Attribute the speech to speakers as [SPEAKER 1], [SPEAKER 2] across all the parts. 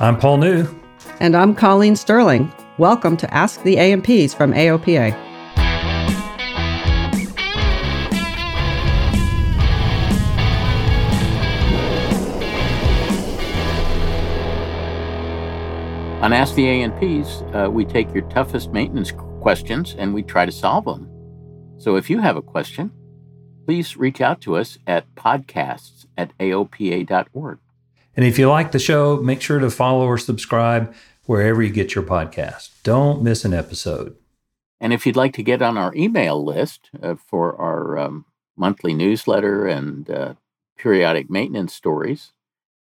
[SPEAKER 1] I'm Paul New.
[SPEAKER 2] And I'm Colleen Sterling. Welcome to Ask the A&Ps from AOPA.
[SPEAKER 3] On Ask the A&Ps, uh, we take your toughest maintenance questions and we try to solve them. So if you have a question, please reach out to us at podcasts at aopa.org.
[SPEAKER 1] And if you like the show, make sure to follow or subscribe wherever you get your podcast. Don't miss an episode.
[SPEAKER 3] And if you'd like to get on our email list uh, for our um, monthly newsletter and uh, periodic maintenance stories,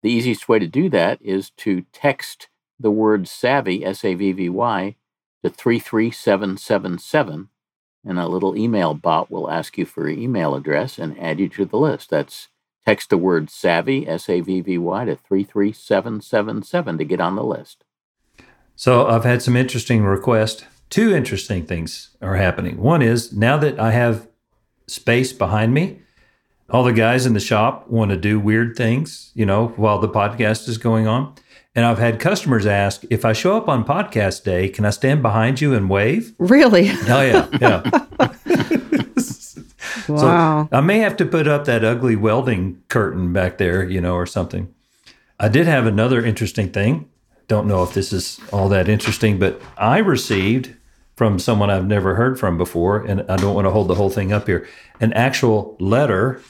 [SPEAKER 3] the easiest way to do that is to text the word savvy, S A V V Y, to 33777, and a little email bot will ask you for your email address and add you to the list. That's text the word savvy, S A V V Y, to 33777 to get on the list.
[SPEAKER 1] So I've had some interesting requests. Two interesting things are happening. One is now that I have space behind me, all the guys in the shop want to do weird things, you know, while the podcast is going on. And I've had customers ask if I show up on podcast day, can I stand behind you and wave?
[SPEAKER 2] Really?
[SPEAKER 1] Oh yeah, yeah.
[SPEAKER 2] wow.
[SPEAKER 1] So I may have to put up that ugly welding curtain back there, you know, or something. I did have another interesting thing. Don't know if this is all that interesting, but I received from someone I've never heard from before, and I don't want to hold the whole thing up here, an actual letter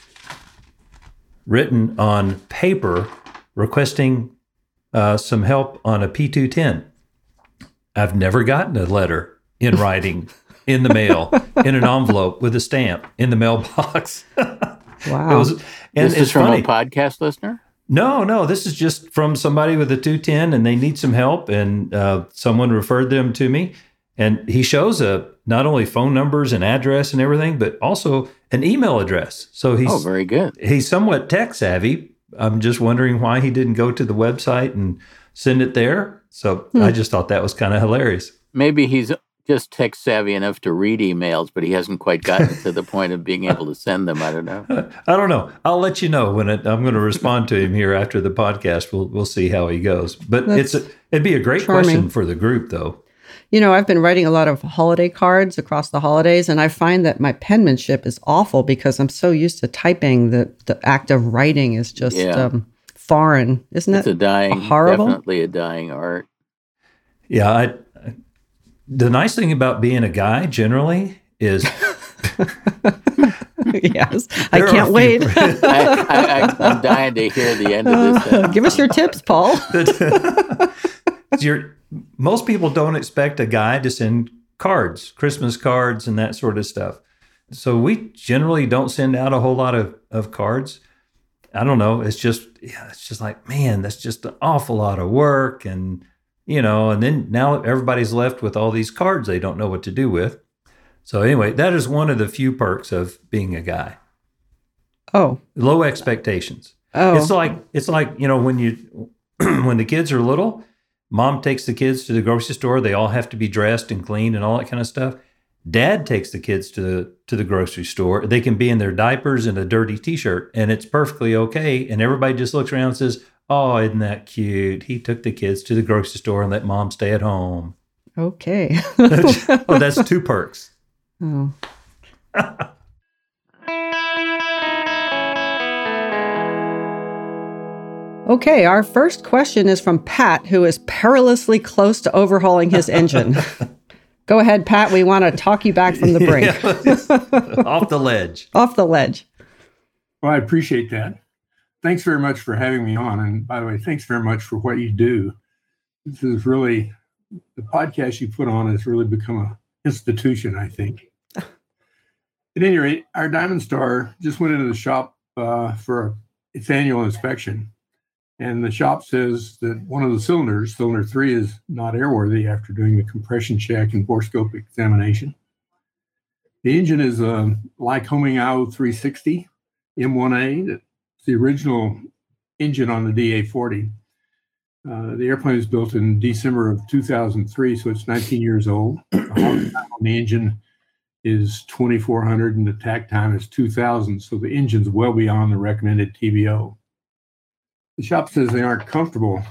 [SPEAKER 1] written on paper requesting uh, some help on a P210. I've never gotten a letter in writing in the mail in an envelope with a stamp in the mailbox.
[SPEAKER 2] wow.
[SPEAKER 3] Was, and this is from funny. a podcast listener?
[SPEAKER 1] No, no. This is just from somebody with a 210 and they need some help. And uh, someone referred them to me. And he shows a not only phone numbers and address and everything, but also an email address. So he's
[SPEAKER 3] oh, very good.
[SPEAKER 1] He's somewhat tech savvy. I'm just wondering why he didn't go to the website and send it there. So hmm. I just thought that was kind of hilarious.
[SPEAKER 3] Maybe he's just tech savvy enough to read emails, but he hasn't quite gotten to the point of being able to send them. I don't know.
[SPEAKER 1] I don't know. I'll let you know when it, I'm going to respond to him here after the podcast. We'll we'll see how he goes. But That's it's a, it'd be a great charming. question for the group, though.
[SPEAKER 2] You know, I've been writing a lot of holiday cards across the holidays, and I find that my penmanship is awful because I'm so used to typing that the act of writing is just yeah. um, foreign, isn't
[SPEAKER 3] it's
[SPEAKER 2] it?
[SPEAKER 3] It's a dying,
[SPEAKER 2] horrible,
[SPEAKER 3] definitely a dying art.
[SPEAKER 1] Yeah, I the nice thing about being a guy generally is
[SPEAKER 2] yes, I can't wait.
[SPEAKER 3] I, am dying to hear the end of this.
[SPEAKER 2] Uh, give us your tips, Paul.
[SPEAKER 1] Your, most people don't expect a guy to send cards, Christmas cards, and that sort of stuff. So we generally don't send out a whole lot of, of cards. I don't know. It's just, yeah, it's just like, man, that's just an awful lot of work. And you know, and then now everybody's left with all these cards they don't know what to do with. So anyway, that is one of the few perks of being a guy.
[SPEAKER 2] Oh,
[SPEAKER 1] low expectations.
[SPEAKER 2] Oh,
[SPEAKER 1] it's like it's like you know when you when the kids are little, mom takes the kids to the grocery store. They all have to be dressed and clean and all that kind of stuff. Dad takes the kids to the to the grocery store. They can be in their diapers and a dirty t-shirt, and it's perfectly okay. And everybody just looks around and says, Oh, isn't that cute? He took the kids to the grocery store and let mom stay at home.
[SPEAKER 2] Okay.
[SPEAKER 1] oh, that's two perks.
[SPEAKER 2] Oh. okay, our first question is from Pat, who is perilously close to overhauling his engine. Go ahead, Pat. We want to talk you back from the brink.
[SPEAKER 1] yeah, off the ledge.
[SPEAKER 2] Off the ledge.
[SPEAKER 4] Well, I appreciate that. Thanks very much for having me on. And by the way, thanks very much for what you do. This is really the podcast you put on has really become an institution, I think. At any rate, our Diamond Star just went into the shop uh, for its annual inspection. And the shop says that one of the cylinders, cylinder three, is not airworthy after doing the compression check and borescope examination. The engine is a Lycoming IO 360 M1A. That's the original engine on the DA40. Uh, the airplane was built in December of 2003, so it's 19 years old. the engine is 2,400 and the takt time is 2,000, so the engine's well beyond the recommended TBO. The shop says they aren't comfortable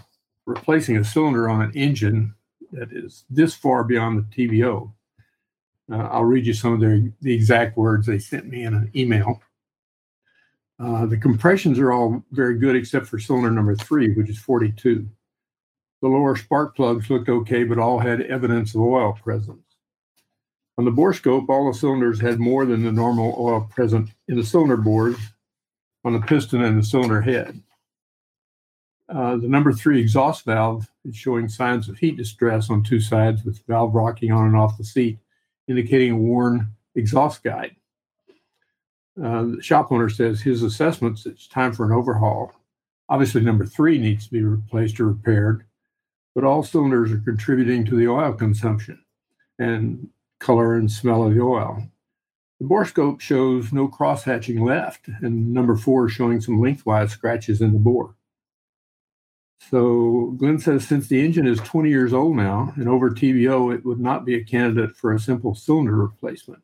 [SPEAKER 4] replacing a cylinder on an engine that is this far beyond the TBO. Uh, I'll read you some of their, the exact words they sent me in an email. Uh, the compressions are all very good except for cylinder number three, which is 42. The lower spark plugs looked okay, but all had evidence of oil presence. On the borescope, all the cylinders had more than the normal oil present in the cylinder bores on the piston and the cylinder head. Uh, the number three exhaust valve is showing signs of heat distress on two sides with valve rocking on and off the seat, indicating a worn exhaust guide. Uh, the shop owner says his assessments it's time for an overhaul. Obviously, number three needs to be replaced or repaired, but all cylinders are contributing to the oil consumption and color and smell of the oil. The borescope shows no cross hatching left, and number four is showing some lengthwise scratches in the bore. So Glenn says since the engine is 20 years old now and over TBO, it would not be a candidate for a simple cylinder replacement.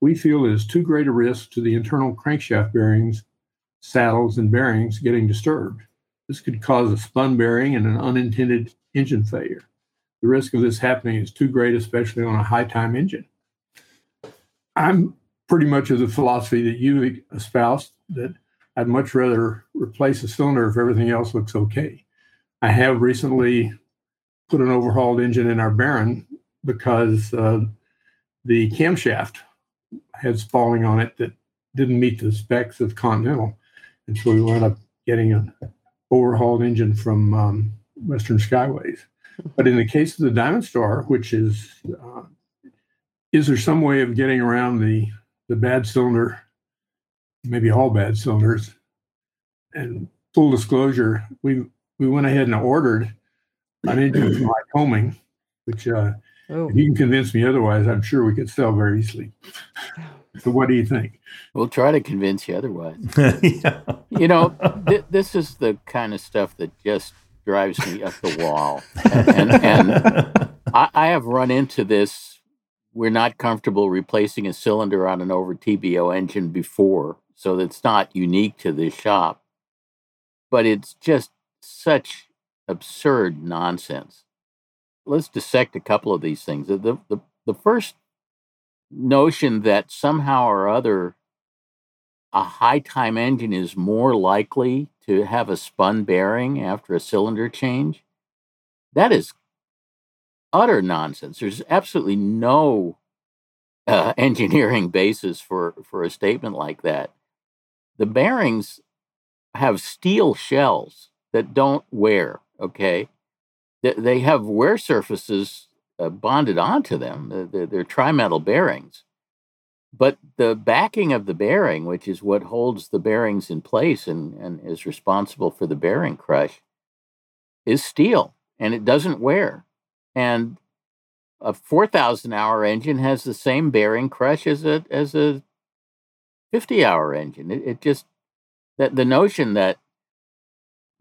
[SPEAKER 4] We feel is too great a risk to the internal crankshaft bearings, saddles, and bearings getting disturbed. This could cause a spun bearing and an unintended engine failure. The risk of this happening is too great, especially on a high time engine. I'm pretty much of the philosophy that you espoused that I'd much rather replace a cylinder if everything else looks okay. I have recently put an overhauled engine in our Baron because uh, the camshaft has falling on it that didn't meet the specs of Continental. And so we wound up getting an overhauled engine from um, Western Skyways. But in the case of the Diamond Star, which is, uh, is there some way of getting around the the bad cylinder, maybe all bad cylinders? And full disclosure, we we went ahead and ordered an engine from Lycoming, which uh, oh. if you can convince me otherwise, I'm sure we could sell very easily. So, what do you think?
[SPEAKER 3] We'll try to convince you otherwise. yeah. You know, th- this is the kind of stuff that just drives me up the wall. And, and, and I, I, have run into this. We're not comfortable replacing a cylinder on an over TBO engine before, so that's not unique to this shop. But it's just such absurd nonsense. Let's dissect a couple of these things. The, the, the first notion that somehow or other a high time engine is more likely to have a spun bearing after a cylinder change, that is utter nonsense. There's absolutely no uh, engineering basis for, for a statement like that. The bearings have steel shells that don't wear, okay? They have wear surfaces uh, bonded onto them. They're, they're tri-metal bearings. But the backing of the bearing, which is what holds the bearings in place and, and is responsible for the bearing crush, is steel and it doesn't wear. And a 4,000 hour engine has the same bearing crush as a, as a 50 hour engine. It, it just, that the notion that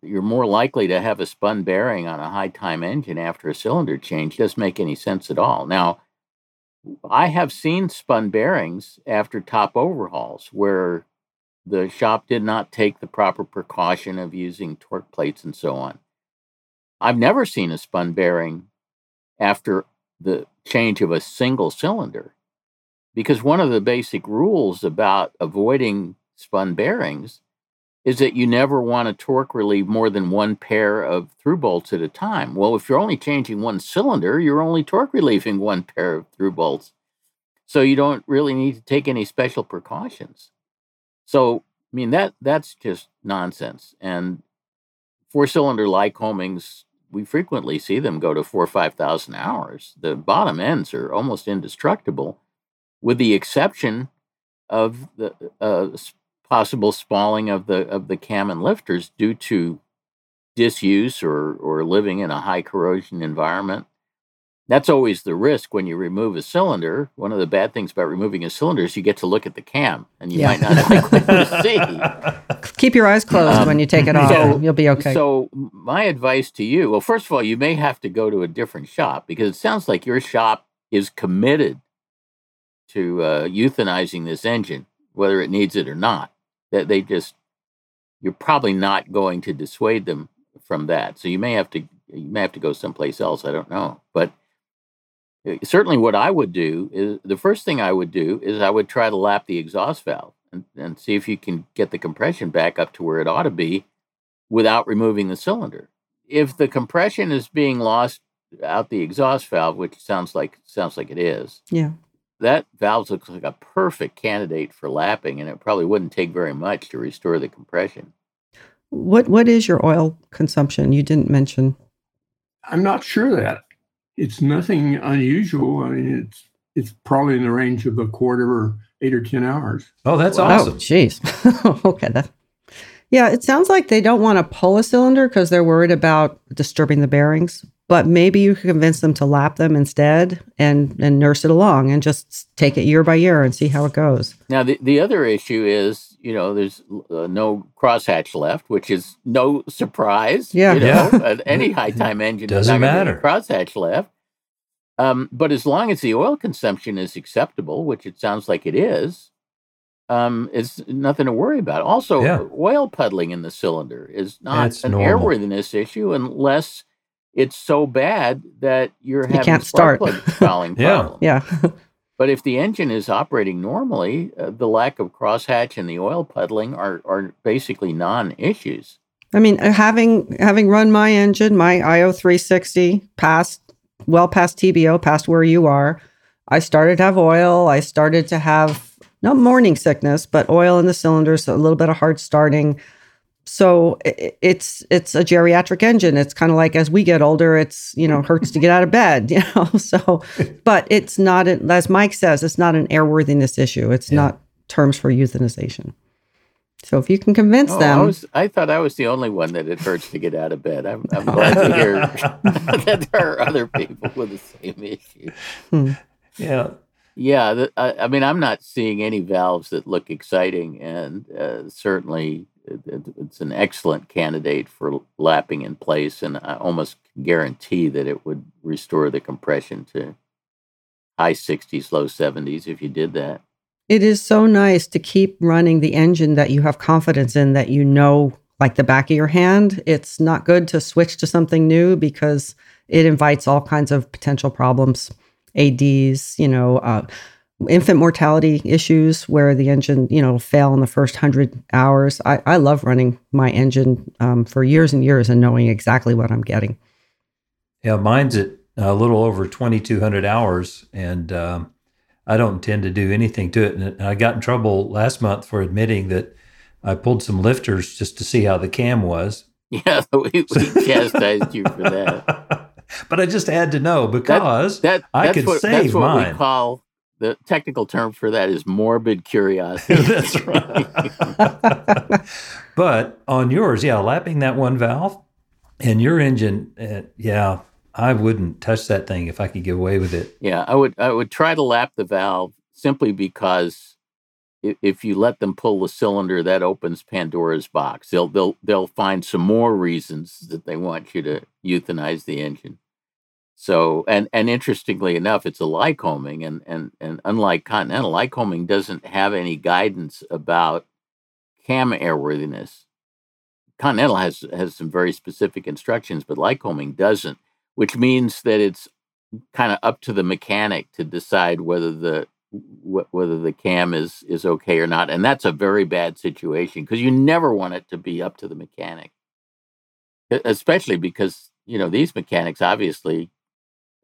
[SPEAKER 3] you're more likely to have a spun bearing on a high time engine after a cylinder change doesn't make any sense at all. Now, I have seen spun bearings after top overhauls where the shop did not take the proper precaution of using torque plates and so on. I've never seen a spun bearing after the change of a single cylinder because one of the basic rules about avoiding spun bearings is that you never want to torque relieve more than one pair of through bolts at a time. Well, if you're only changing one cylinder, you're only torque relieving one pair of through bolts. So you don't really need to take any special precautions. So, I mean, that that's just nonsense. And four cylinder Lycomings, we frequently see them go to four or 5,000 hours. The bottom ends are almost indestructible, with the exception of the uh, possible spalling of the of the cam and lifters due to disuse or or living in a high corrosion environment. That's always the risk when you remove a cylinder. One of the bad things about removing a cylinder is you get to look at the cam and you yeah. might not like what you see.
[SPEAKER 2] Keep your eyes closed um, when you take it off. So, You'll be okay.
[SPEAKER 3] So my advice to you, well, first of all, you may have to go to a different shop because it sounds like your shop is committed to uh, euthanizing this engine, whether it needs it or not that they just you're probably not going to dissuade them from that. So you may have to you may have to go someplace else. I don't know, but uh, certainly what I would do is the first thing I would do is I would try to lap the exhaust valve and, and see if you can get the compression back up to where it ought to be without removing the cylinder. If the compression is being lost out the exhaust valve, which sounds like sounds like it is,
[SPEAKER 2] yeah,
[SPEAKER 3] that valve looks like a perfect candidate for lapping, and it probably wouldn't take very much to restore the compression.
[SPEAKER 2] What what is your oil consumption? You didn't mention.
[SPEAKER 4] I'm not sure that it's nothing unusual. I mean, it's it's probably in the range of a quarter or eight or ten hours.
[SPEAKER 1] Oh, that's wow. awesome.
[SPEAKER 2] Oh, jeez. okay, that. Yeah, it sounds like they don't want to pull a cylinder because they're worried about disturbing the bearings but maybe you could convince them to lap them instead and and nurse it along and just take it year by year and see how it goes
[SPEAKER 3] now the, the other issue is you know there's uh, no crosshatch left which is no surprise
[SPEAKER 2] yeah,
[SPEAKER 3] you
[SPEAKER 2] know,
[SPEAKER 3] yeah. any high time engine
[SPEAKER 1] doesn't matter
[SPEAKER 3] crosshatch left um, but as long as the oil consumption is acceptable which it sounds like it is um, it's nothing to worry about. Also, yeah. oil puddling in the cylinder is not
[SPEAKER 1] That's
[SPEAKER 3] an
[SPEAKER 1] normal.
[SPEAKER 3] airworthiness issue unless it's so bad that you're having
[SPEAKER 2] you can't start.
[SPEAKER 3] fouling
[SPEAKER 2] yeah. yeah.
[SPEAKER 3] But if the engine is operating normally uh, the lack of crosshatch and the oil puddling are are basically non-issues.
[SPEAKER 2] I mean uh, having having run my engine my io 360 past well past tbo past where you are. I started to have oil. I started to have not morning sickness but oil in the cylinders a little bit of hard starting so it's it's a geriatric engine. It's kind of like as we get older it's you know hurts to get out of bed you know? So but it's not an, as mike says it's not an airworthiness issue. It's yeah. not terms for euthanization. So if you can convince
[SPEAKER 3] oh,
[SPEAKER 2] them
[SPEAKER 3] I, was, I, thought i was the only one that it hurts to get out of bed. I'm, I'm glad to hear that there are other people with the same issue.
[SPEAKER 1] Hmm. yeah.
[SPEAKER 3] Yeah the, I, I, mean i'm not seeing any valves that look exciting and uh, certainly it's an excellent candidate for lapping in place, and I almost guarantee that it would restore the compression to high 60s, low 70s if you did that.
[SPEAKER 2] It is so nice to keep running the engine that you have confidence in, that you know like the back of your hand. It's not good to switch to something new because it invites all kinds of potential problems, ADs, you know. Uh, infant mortality issues where the engine, you know, fail in the first hundred hours. I, I love running my engine um, for years and years and knowing exactly what I'm getting.
[SPEAKER 1] Yeah, mine's at a little over 2,200 hours, and um, I don't intend to do anything to it. And I got in trouble last month for admitting that I pulled some lifters just to see how the cam was.
[SPEAKER 3] Yeah, we, we chastised you for that.
[SPEAKER 1] but I just had to know because that, that, I could
[SPEAKER 3] what,
[SPEAKER 1] save
[SPEAKER 3] that's what
[SPEAKER 1] mine.
[SPEAKER 3] We call the technical term for that is morbid curiosity.
[SPEAKER 1] That's right. but on yours, yeah, lapping that one valve and your engine, uh, yeah, I wouldn't touch that thing if I could get away with it.
[SPEAKER 3] Yeah, I would. I would try to lap the valve simply because if you let them pull the cylinder, that opens Pandora's box. They'll they'll they'll find some more reasons that they want you to euthanize the engine. So, and and interestingly enough, it's a Lycoming, and and and unlike Continental, Lycoming doesn't have any guidance about cam airworthiness. Continental has has some very specific instructions, but Lycoming doesn't, which means that it's kind of up to the mechanic to decide whether the wh- whether the cam is is okay or not, and that's a very bad situation because you never want it to be up to the mechanic, especially because you know these mechanics obviously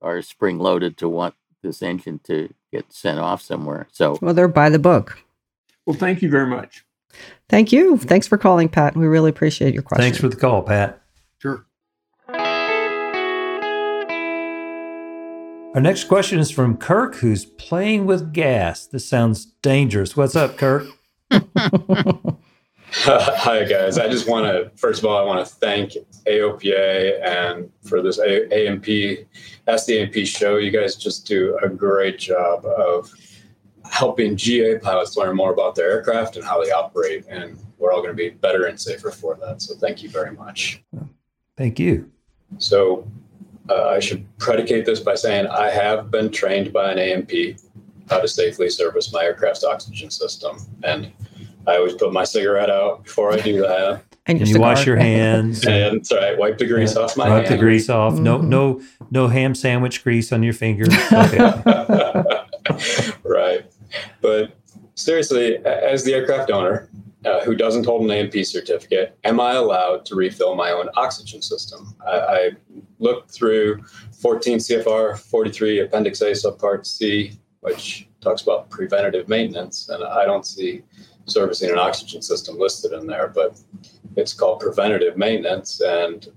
[SPEAKER 3] are spring loaded to want this engine to get sent off somewhere. So
[SPEAKER 2] well, they're by the book.
[SPEAKER 4] Well, thank you very much.
[SPEAKER 2] Thank you. Thanks for calling, Pat. We really appreciate your question.
[SPEAKER 1] Thanks for the call, Pat.
[SPEAKER 4] Sure.
[SPEAKER 1] Our next question is from Kirk, who's playing with gas. This sounds dangerous. What's up, Kirk?
[SPEAKER 5] Hi guys. I just want to first of all I want to thank AOPA and for this A&P A&P show. You guys just do a great job of helping GA pilots learn more about their aircraft and how they operate, and we're all going to be better and safer for that. So thank you very much.
[SPEAKER 1] Thank you.
[SPEAKER 5] So uh, I should predicate this by saying I have been trained by an A&P how to safely service my aircraft's oxygen system, and I always put my cigarette out before I do that.
[SPEAKER 2] And,
[SPEAKER 1] And you wash your hands.
[SPEAKER 5] And that's right, wipe the grease off my
[SPEAKER 1] Wipe the grease off. No,
[SPEAKER 2] Mhm.
[SPEAKER 1] no, no ham sandwich grease on your fingers. Okay.
[SPEAKER 5] right. But seriously, as the aircraft owner uh, who doesn't hold an A&P certificate, am I allowed to refill my own oxygen system? I, I looked through 14 CFR 43 Appendix A Subpart C, which talks about preventative maintenance, and I don't see servicing an oxygen system listed in there, but it's called preventative maintenance. And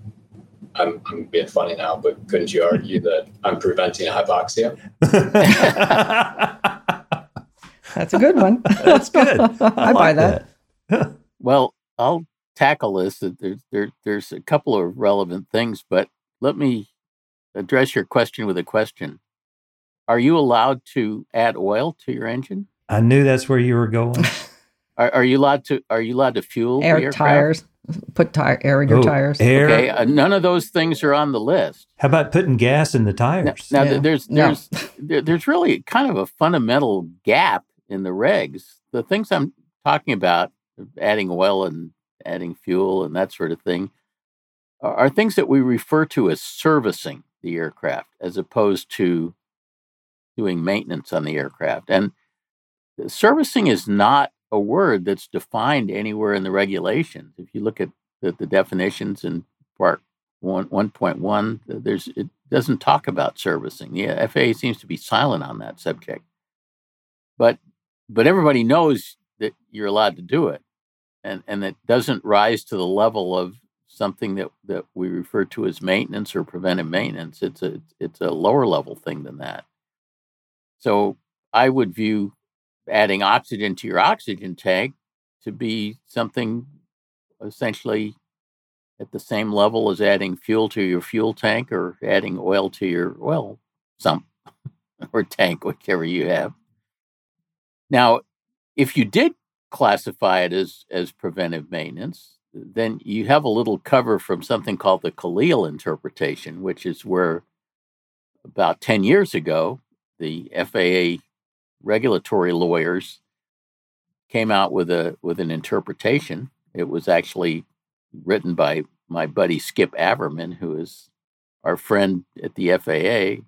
[SPEAKER 5] I'm, I'm being funny now, but couldn't you argue that I'm preventing hypoxia?
[SPEAKER 2] That's a good one.
[SPEAKER 1] That's good. I,
[SPEAKER 2] I, buy
[SPEAKER 1] like
[SPEAKER 2] that.
[SPEAKER 3] Well, I'll tackle this. There's there, there's a couple of relevant things, but let me address your question with a question. Are you allowed to add oil to your engine?
[SPEAKER 1] I knew that's where you were going.
[SPEAKER 3] Are, are you allowed to? Are you allowed to fuel
[SPEAKER 2] Air
[SPEAKER 3] aircraft?
[SPEAKER 2] tires. Put tire air in your
[SPEAKER 1] Oh,
[SPEAKER 2] tires.
[SPEAKER 1] Air.
[SPEAKER 3] Okay, uh, none of those things are on the list.
[SPEAKER 1] How about putting gas in the tires?
[SPEAKER 3] now
[SPEAKER 2] Yeah.
[SPEAKER 3] there's
[SPEAKER 2] No.
[SPEAKER 3] there's there, there's really kind of a fundamental gap in the regs. The things I'm talking about, adding oil and adding fuel and that sort of thing, are, are things that we refer to as servicing the aircraft, as opposed to doing maintenance on the aircraft. And servicing is not a word that's defined anywhere in the regulations. If you look at the, the definitions in part one one point one, uh, there's it doesn't talk about servicing. The FAA seems to be silent on that subject. But but everybody knows that you're allowed to do it, and and it doesn't rise to the level of something that that we refer to as maintenance or preventive maintenance. It's a it's a lower level thing than that. So I would view adding oxygen to your oxygen tank to be something essentially at the same level as adding fuel to your fuel tank or adding oil to your oil sump or tank, whichever you have. Now, if you did classify it as, as preventive maintenance, then you have a little cover from something called the Coleal interpretation, which is where about 10 years ago, the FAA regulatory lawyers came out with a with an interpretation. It was actually written by my buddy Skip Averman, who is our friend at the FAA.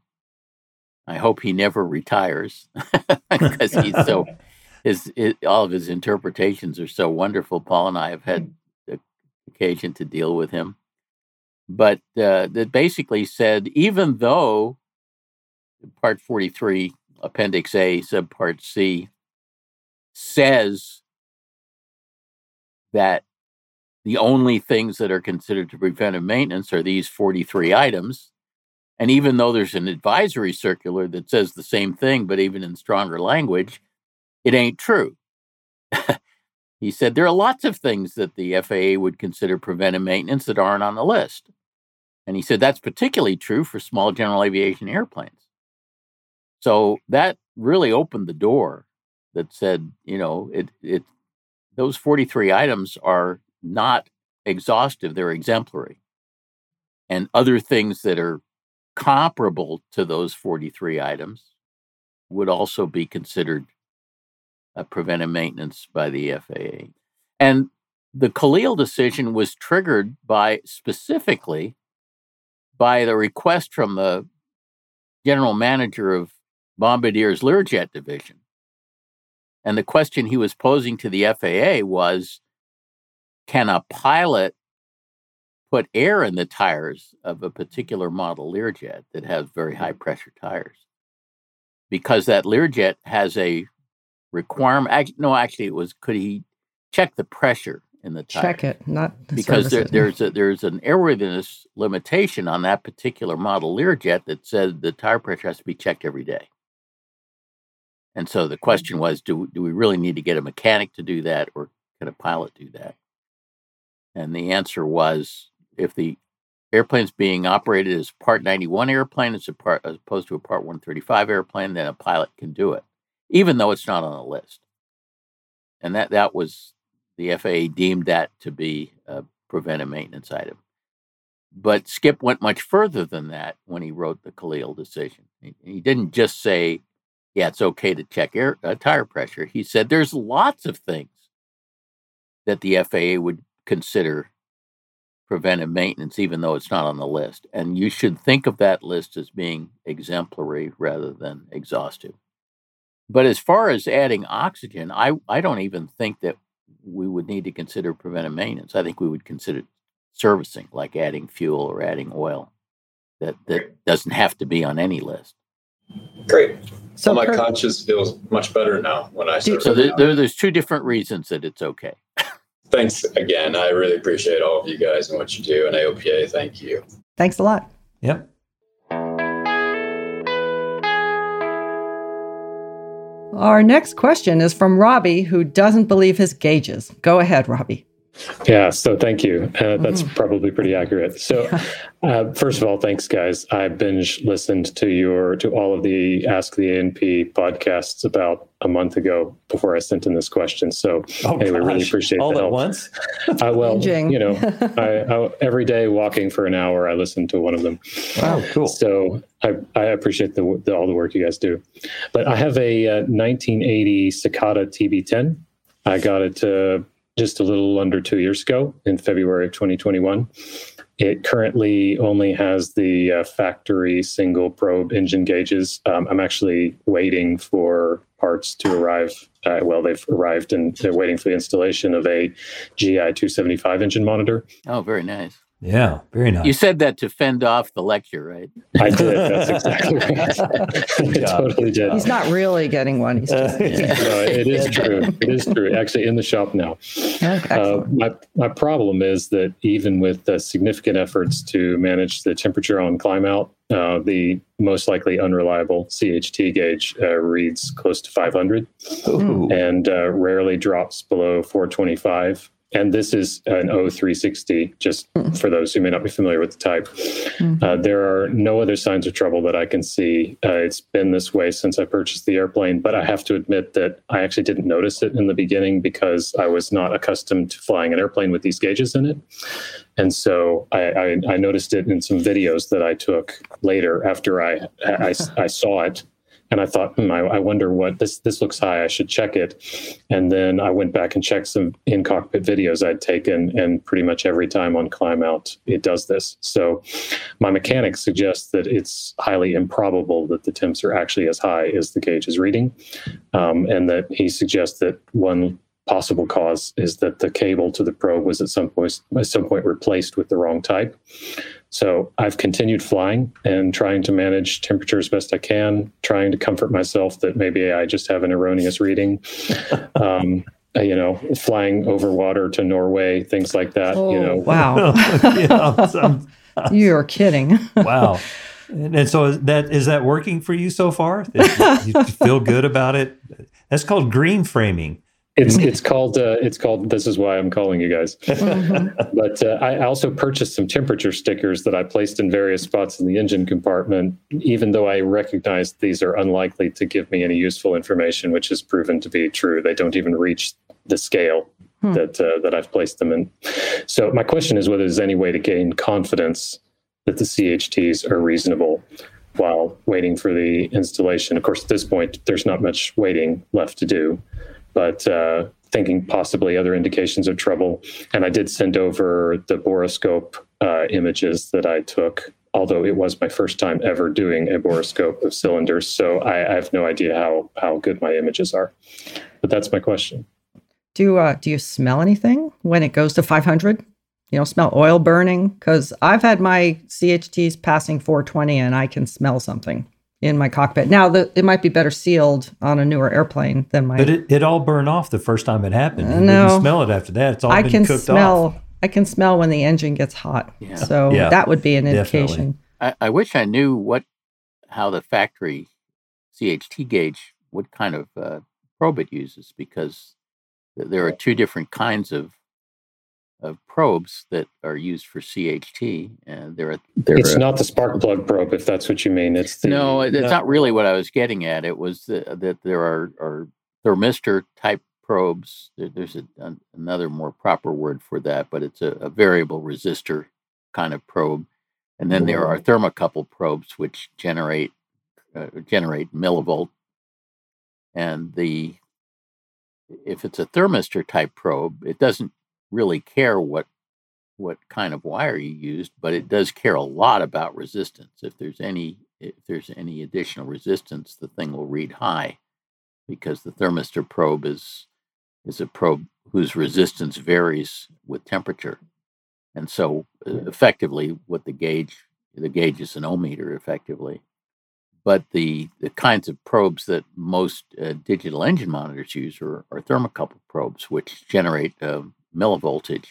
[SPEAKER 3] I hope he never retires because he's so his, his all of his interpretations are so wonderful. Paul and I have had the occasion to deal with him, but uh, that basically said even though Part forty three, Appendix A, Subpart C says that the only things that are considered to preventive maintenance are these 43 items. And even though there's an advisory circular that says the same thing, but even in stronger language, it ain't true. he said there are lots of things that the FAA would consider preventive maintenance that aren't on the list. And he said that's particularly true for small general aviation airplanes. So that really opened the door that said, you know, it it those 43 items are not exhaustive, they're exemplary. And other things that are comparable to those 43 items would also be considered a preventive maintenance by the FAA. And the Coleal decision was triggered by specifically by the request from the general manager of Bombardier's Learjet division And the question he was posing to the FAA was can a pilot put air in the tires of a particular model Learjet that has very high mm-hmm. pressure tires? Because that Learjet has a requirement. No, actually, it was could he check the pressure in the tire?
[SPEAKER 2] Check it, not
[SPEAKER 3] because there, there's a, there's an airworthiness limitation on that particular model Learjet that said the tire pressure has to be checked every day. And so the question was, do do we really need to get a mechanic to do that, or can a pilot do that? And the answer was, if the airplane's being operated as Part 91 airplane as, part, as opposed to a Part 135 airplane, then a pilot can do it, even though it's not on the list. And that that was the FAA deemed that to be a preventive maintenance item. But Skip went much further than that when he wrote the Coleal decision. He, he didn't just say, yeah, it's okay to check air, uh, tire pressure. He said there's lots of things that the FAA would consider preventive maintenance, even though it's not on the list. And you should think of that list as being exemplary rather than exhaustive. But as far as adding oxygen, I, I don't even think that we would need to consider preventive maintenance. I think we would consider servicing, like adding fuel or adding oil. That that doesn't have to be on any list.
[SPEAKER 5] Great. So well, my conscience feels much better now when I.
[SPEAKER 3] So there, there, there's two different reasons that it's okay.
[SPEAKER 5] Thanks again. I really appreciate all of you guys and what you do. And AOPA, thank you.
[SPEAKER 2] Thanks a lot.
[SPEAKER 1] Yep.
[SPEAKER 2] Our next question is from Robbie, who doesn't believe his gauges. Go ahead, Robbie.
[SPEAKER 6] Yeah, so thank you. Uh, that's mm-hmm. probably pretty accurate. So, uh, first of all, thanks, guys. I binge listened to your to all of the Ask the A&P podcasts about a month ago before I sent in this question. So, oh, anyway, gosh. really appreciate
[SPEAKER 1] all
[SPEAKER 6] the
[SPEAKER 1] at
[SPEAKER 6] help.
[SPEAKER 1] once.
[SPEAKER 6] uh, well, you know, I, I, every day walking for an hour, I listen to one of them.
[SPEAKER 1] Wow, cool.
[SPEAKER 6] So I, I appreciate the, the, all the work you guys do. But I have a uh, 1980 Socata TB10. I got it to just a little under two years ago in February of 2021. It currently only has the uh, factory single probe engine gauges. Um, I'm actually waiting for parts to arrive. Uh, well, they've arrived and they're waiting for the installation of a GI 275 engine monitor.
[SPEAKER 3] Oh, very nice.
[SPEAKER 1] Yeah, very nice.
[SPEAKER 3] You said that to fend off the lecture, right?
[SPEAKER 6] I did. That's exactly right. I totally did.
[SPEAKER 2] He's not really getting one. He's just,
[SPEAKER 6] yeah. no, it is true. It is true. Actually, in the shop now. uh, my my problem is that even with uh, significant efforts to manage the temperature on climb out, uh, the most likely unreliable CHT gauge uh, reads close to 500 Ooh. and uh, rarely drops below 425 and this is an O360, just mm-hmm. for those who may not be familiar with the type. Mm-hmm. Uh, there are no other signs of trouble that I can see. Uh, it's been this way since I purchased the airplane, but I have to admit that I actually didn't notice it in the beginning because I was not accustomed to flying an airplane with these gauges in it. And so I, I, I noticed it in some videos that I took later after I, I, I saw it and I thought, hmm, I, I, wonder what this this looks high. I should check it. And then I went back and checked some in cockpit videos I'd taken, and pretty much every time on climb out, it does this. So my mechanic suggests that it's highly improbable that the temps are actually as high as the gauge is reading, um, and that he suggests that one possible cause is that the cable to the probe was at some point at some point replaced with the wrong type. So I've continued flying and trying to manage temperature as best I can, trying to comfort myself that maybe I just have an erroneous reading. um, you know, flying over water to Norway, things like that.
[SPEAKER 2] Oh,
[SPEAKER 6] you know,
[SPEAKER 2] wow. you are kidding.
[SPEAKER 1] wow. And so is that is that working for you so far? You feel good about it? That's called green framing.
[SPEAKER 6] It's it's called uh, it's called. This is why I'm calling you guys. Mm-hmm. but uh, I also purchased some temperature stickers that I placed in various spots in the engine compartment. Even though I recognize these are unlikely to give me any useful information, which has proven to be true. They don't even reach the scale hmm. that uh, that I've placed them in. So my question is whether there's any way to gain confidence that the CHTs are reasonable while waiting for the installation. Of course, at this point, there's not much waiting left to do but uh, thinking possibly other indications of trouble. And I did send over the boroscope uh, images that I took, although it was my first time ever doing a boroscope of cylinders. So I, I have no idea how, how good my images are. but that's my question.
[SPEAKER 2] Do uh, do you smell anything when it goes to 500? You know, smell oil burning because I've had my CHTs passing 420 and I can smell something in my cockpit. Now, the, it might be better sealed on a newer airplane than my.
[SPEAKER 1] But it, it all burned off the first time it happened. You
[SPEAKER 2] no.
[SPEAKER 1] didn't smell it after that. It's all
[SPEAKER 2] I
[SPEAKER 1] been
[SPEAKER 2] can
[SPEAKER 1] cooked
[SPEAKER 2] smell.
[SPEAKER 1] off.
[SPEAKER 2] I can smell when the engine gets hot.
[SPEAKER 3] Yeah.
[SPEAKER 2] So
[SPEAKER 1] Yeah,
[SPEAKER 2] that would be an
[SPEAKER 1] definitely.
[SPEAKER 2] indication.
[SPEAKER 3] I, I wish I knew what how the factory CHT gauge what kind of uh, probe it uses because there are two different kinds of of probes that are used for CHT, and there are there
[SPEAKER 6] It's
[SPEAKER 3] are,
[SPEAKER 6] not the spark plug probe, if that's what you mean. It's the
[SPEAKER 3] no, it's
[SPEAKER 1] No.
[SPEAKER 3] not really what I was getting at. It was the, that there are, are thermistor type probes. There, there's a, an, another more proper word for that, but it's a, a variable resistor kind of probe. And then there are thermocouple probes, which generate uh, generate millivolt. And the if it's a thermistor type probe, it doesn't really care what what kind of wire you used, but it does care a lot about resistance. If there's any if there's any additional resistance, the thing will read high because the thermistor probe is is a probe whose resistance varies with temperature. And so uh, effectively what the gauge the gauge is an ohmmeter effectively. But the, the kinds of probes that most uh, digital engine monitors use are, are thermocouple probes, which generate uh, millivoltage.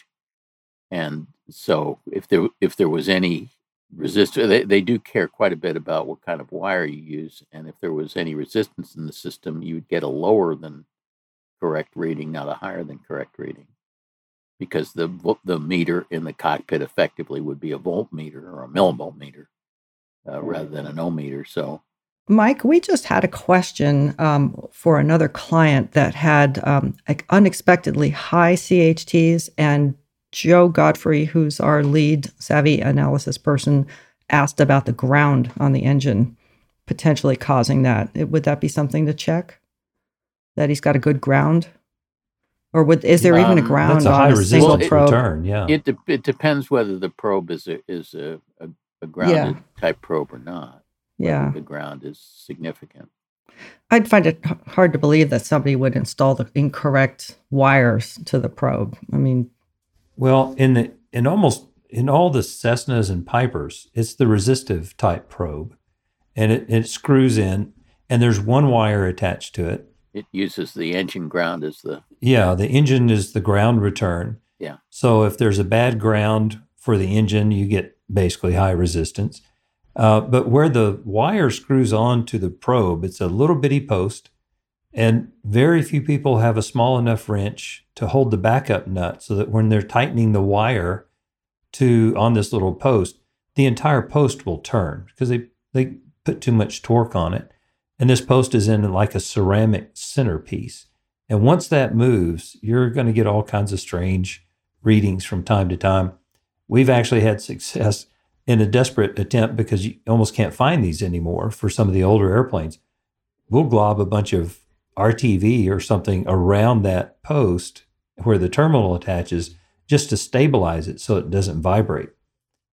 [SPEAKER 3] And so if there if there was any resistor, they, they do care quite a bit about what kind of wire you use. And if there was any resistance in the system, you would get a lower than correct reading, not a higher than correct reading. Because the the meter in the cockpit effectively would be a voltmeter or a millivoltmeter uh, rather than an ohmmeter. So
[SPEAKER 2] Mike, we just had a question um, for another client that had um, unexpectedly high CHTs, and Joe Godfrey, who's our lead savvy analysis person, asked about the ground on the engine potentially causing that. It- Would that be something to check? That he's got a good ground, or would is there even a
[SPEAKER 3] Um,
[SPEAKER 2] ground
[SPEAKER 1] That's a
[SPEAKER 2] on
[SPEAKER 1] high
[SPEAKER 2] a single
[SPEAKER 1] resistance
[SPEAKER 2] probe?
[SPEAKER 1] return. Yeah.
[SPEAKER 3] It de- it depends whether the probe is a is a, a, a grounded type probe or not. Whether
[SPEAKER 2] Yeah,
[SPEAKER 3] the ground is significant.
[SPEAKER 2] I'd find it hard to believe that somebody would install the incorrect wires to the probe. I mean,
[SPEAKER 1] Well, in the in almost in all the Cessnas and Pipers, it's the resistive type probe, and it, it screws in, and there's one wire attached to it.
[SPEAKER 3] It uses the engine ground as the
[SPEAKER 1] Yeah, the engine is the ground return.
[SPEAKER 3] Yeah.
[SPEAKER 1] So if there's a bad ground for the engine, you get basically high resistance. Uh, but where the wire screws on to the probe, it's a little bitty post, and very few people have a small enough wrench to hold the backup nut so that when they're tightening the wire to on this little post, the entire post will turn because they they put too much torque on it. And this post is in like a ceramic centerpiece. And once that moves, you're going to get all kinds of strange readings from time to time. We've actually had success in a desperate attempt because you almost can't find these anymore for some of the older airplanes. We'll glob a bunch of RTV or something around that post where the terminal attaches just to stabilize it so it doesn't vibrate.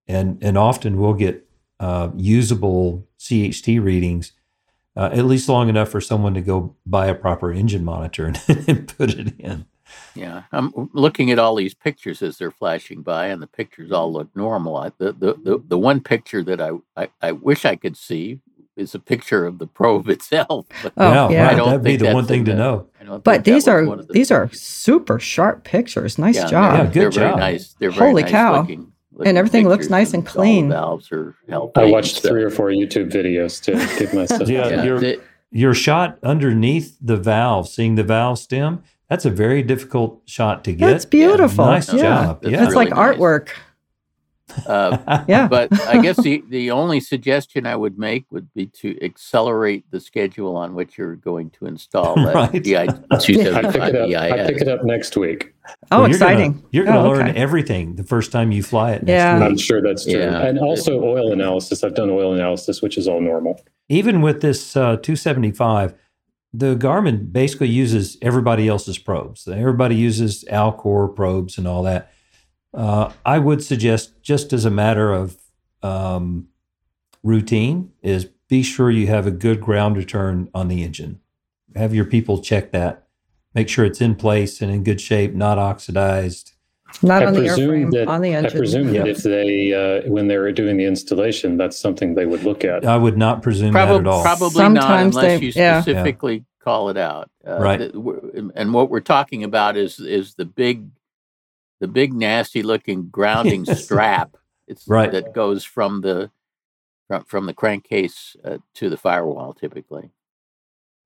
[SPEAKER 1] And, and often we'll get uh, usable CHT readings uh, at least long enough for someone to go buy a proper engine monitor and, and put it in.
[SPEAKER 3] Yeah. I'm looking at all these pictures as they're flashing by, and the pictures all mm-hmm. look normal. I, the, the the the one picture that I, I I wish I could see is a picture of the probe itself. But
[SPEAKER 2] Oh, yeah.
[SPEAKER 3] I
[SPEAKER 1] right,
[SPEAKER 3] don't
[SPEAKER 1] that'd be
[SPEAKER 3] think
[SPEAKER 1] the one thing to
[SPEAKER 3] the-
[SPEAKER 1] know.
[SPEAKER 2] But these are
[SPEAKER 3] the
[SPEAKER 2] these are super sharp pictures. Nice
[SPEAKER 3] Yeah,
[SPEAKER 2] job.
[SPEAKER 1] Yeah,
[SPEAKER 3] They're,
[SPEAKER 1] good
[SPEAKER 3] they're very nice. They're very
[SPEAKER 2] Holy
[SPEAKER 3] nice
[SPEAKER 2] cow.
[SPEAKER 3] Looking, looking
[SPEAKER 2] everything looks nice and
[SPEAKER 3] all the
[SPEAKER 2] clean.
[SPEAKER 3] valves are healthy.
[SPEAKER 6] I watched
[SPEAKER 3] stuff.
[SPEAKER 6] three or four YouTube videos to give myself.
[SPEAKER 1] Yeah,
[SPEAKER 3] Yeah,
[SPEAKER 1] you're-
[SPEAKER 3] the-
[SPEAKER 1] Your shot underneath the valve, seeing the valve stem, that's a very difficult shot to get.
[SPEAKER 2] That's beautiful.
[SPEAKER 1] Nice
[SPEAKER 2] Yeah.
[SPEAKER 1] job.
[SPEAKER 3] That's
[SPEAKER 1] yeah.
[SPEAKER 2] That's
[SPEAKER 3] really
[SPEAKER 2] like
[SPEAKER 3] nice.
[SPEAKER 2] artwork.
[SPEAKER 3] uh,
[SPEAKER 2] Yeah.
[SPEAKER 3] but I guess the, the only suggestion I would make would be to accelerate the schedule on which you're going to install that
[SPEAKER 1] Right.
[SPEAKER 3] DI
[SPEAKER 6] I pick it up. I pick it up next week.
[SPEAKER 2] Oh,
[SPEAKER 1] Well,
[SPEAKER 2] exciting.
[SPEAKER 1] You're going to
[SPEAKER 2] Oh,
[SPEAKER 1] learn
[SPEAKER 2] okay.
[SPEAKER 1] everything the first time you fly it. Next
[SPEAKER 2] Yeah.
[SPEAKER 1] week.
[SPEAKER 6] I'm sure that's true.
[SPEAKER 3] Yeah.
[SPEAKER 6] And also oil analysis. I've done oil analysis, which is all normal.
[SPEAKER 1] Even with this uh, 275, the Garmin basically uses everybody else's probes. Everybody uses Alcor probes and all that. Uh, I would suggest, just as a matter of um, routine, is be sure you have a good ground return on the engine. Have your people check that make sure it's in place and in good shape, not oxidized.
[SPEAKER 2] Not
[SPEAKER 6] I
[SPEAKER 2] on the
[SPEAKER 6] presume
[SPEAKER 2] airframe,
[SPEAKER 6] that
[SPEAKER 2] on the
[SPEAKER 6] I
[SPEAKER 2] engine.
[SPEAKER 6] presume that if they uh, when they're doing the installation, that's something they would look at.
[SPEAKER 1] I would not presume that
[SPEAKER 3] Probably,
[SPEAKER 1] at all.
[SPEAKER 3] probably
[SPEAKER 2] Sometimes
[SPEAKER 3] not unless
[SPEAKER 2] they-
[SPEAKER 3] you
[SPEAKER 2] yeah.
[SPEAKER 3] specifically call it out. Uh,
[SPEAKER 1] Right.
[SPEAKER 3] the- and what we're talking about is is the big, the big nasty looking grounding
[SPEAKER 1] Yes.
[SPEAKER 3] strap. It's
[SPEAKER 1] Right.
[SPEAKER 3] that goes from the from, from the crankcase uh, to the firewall, typically.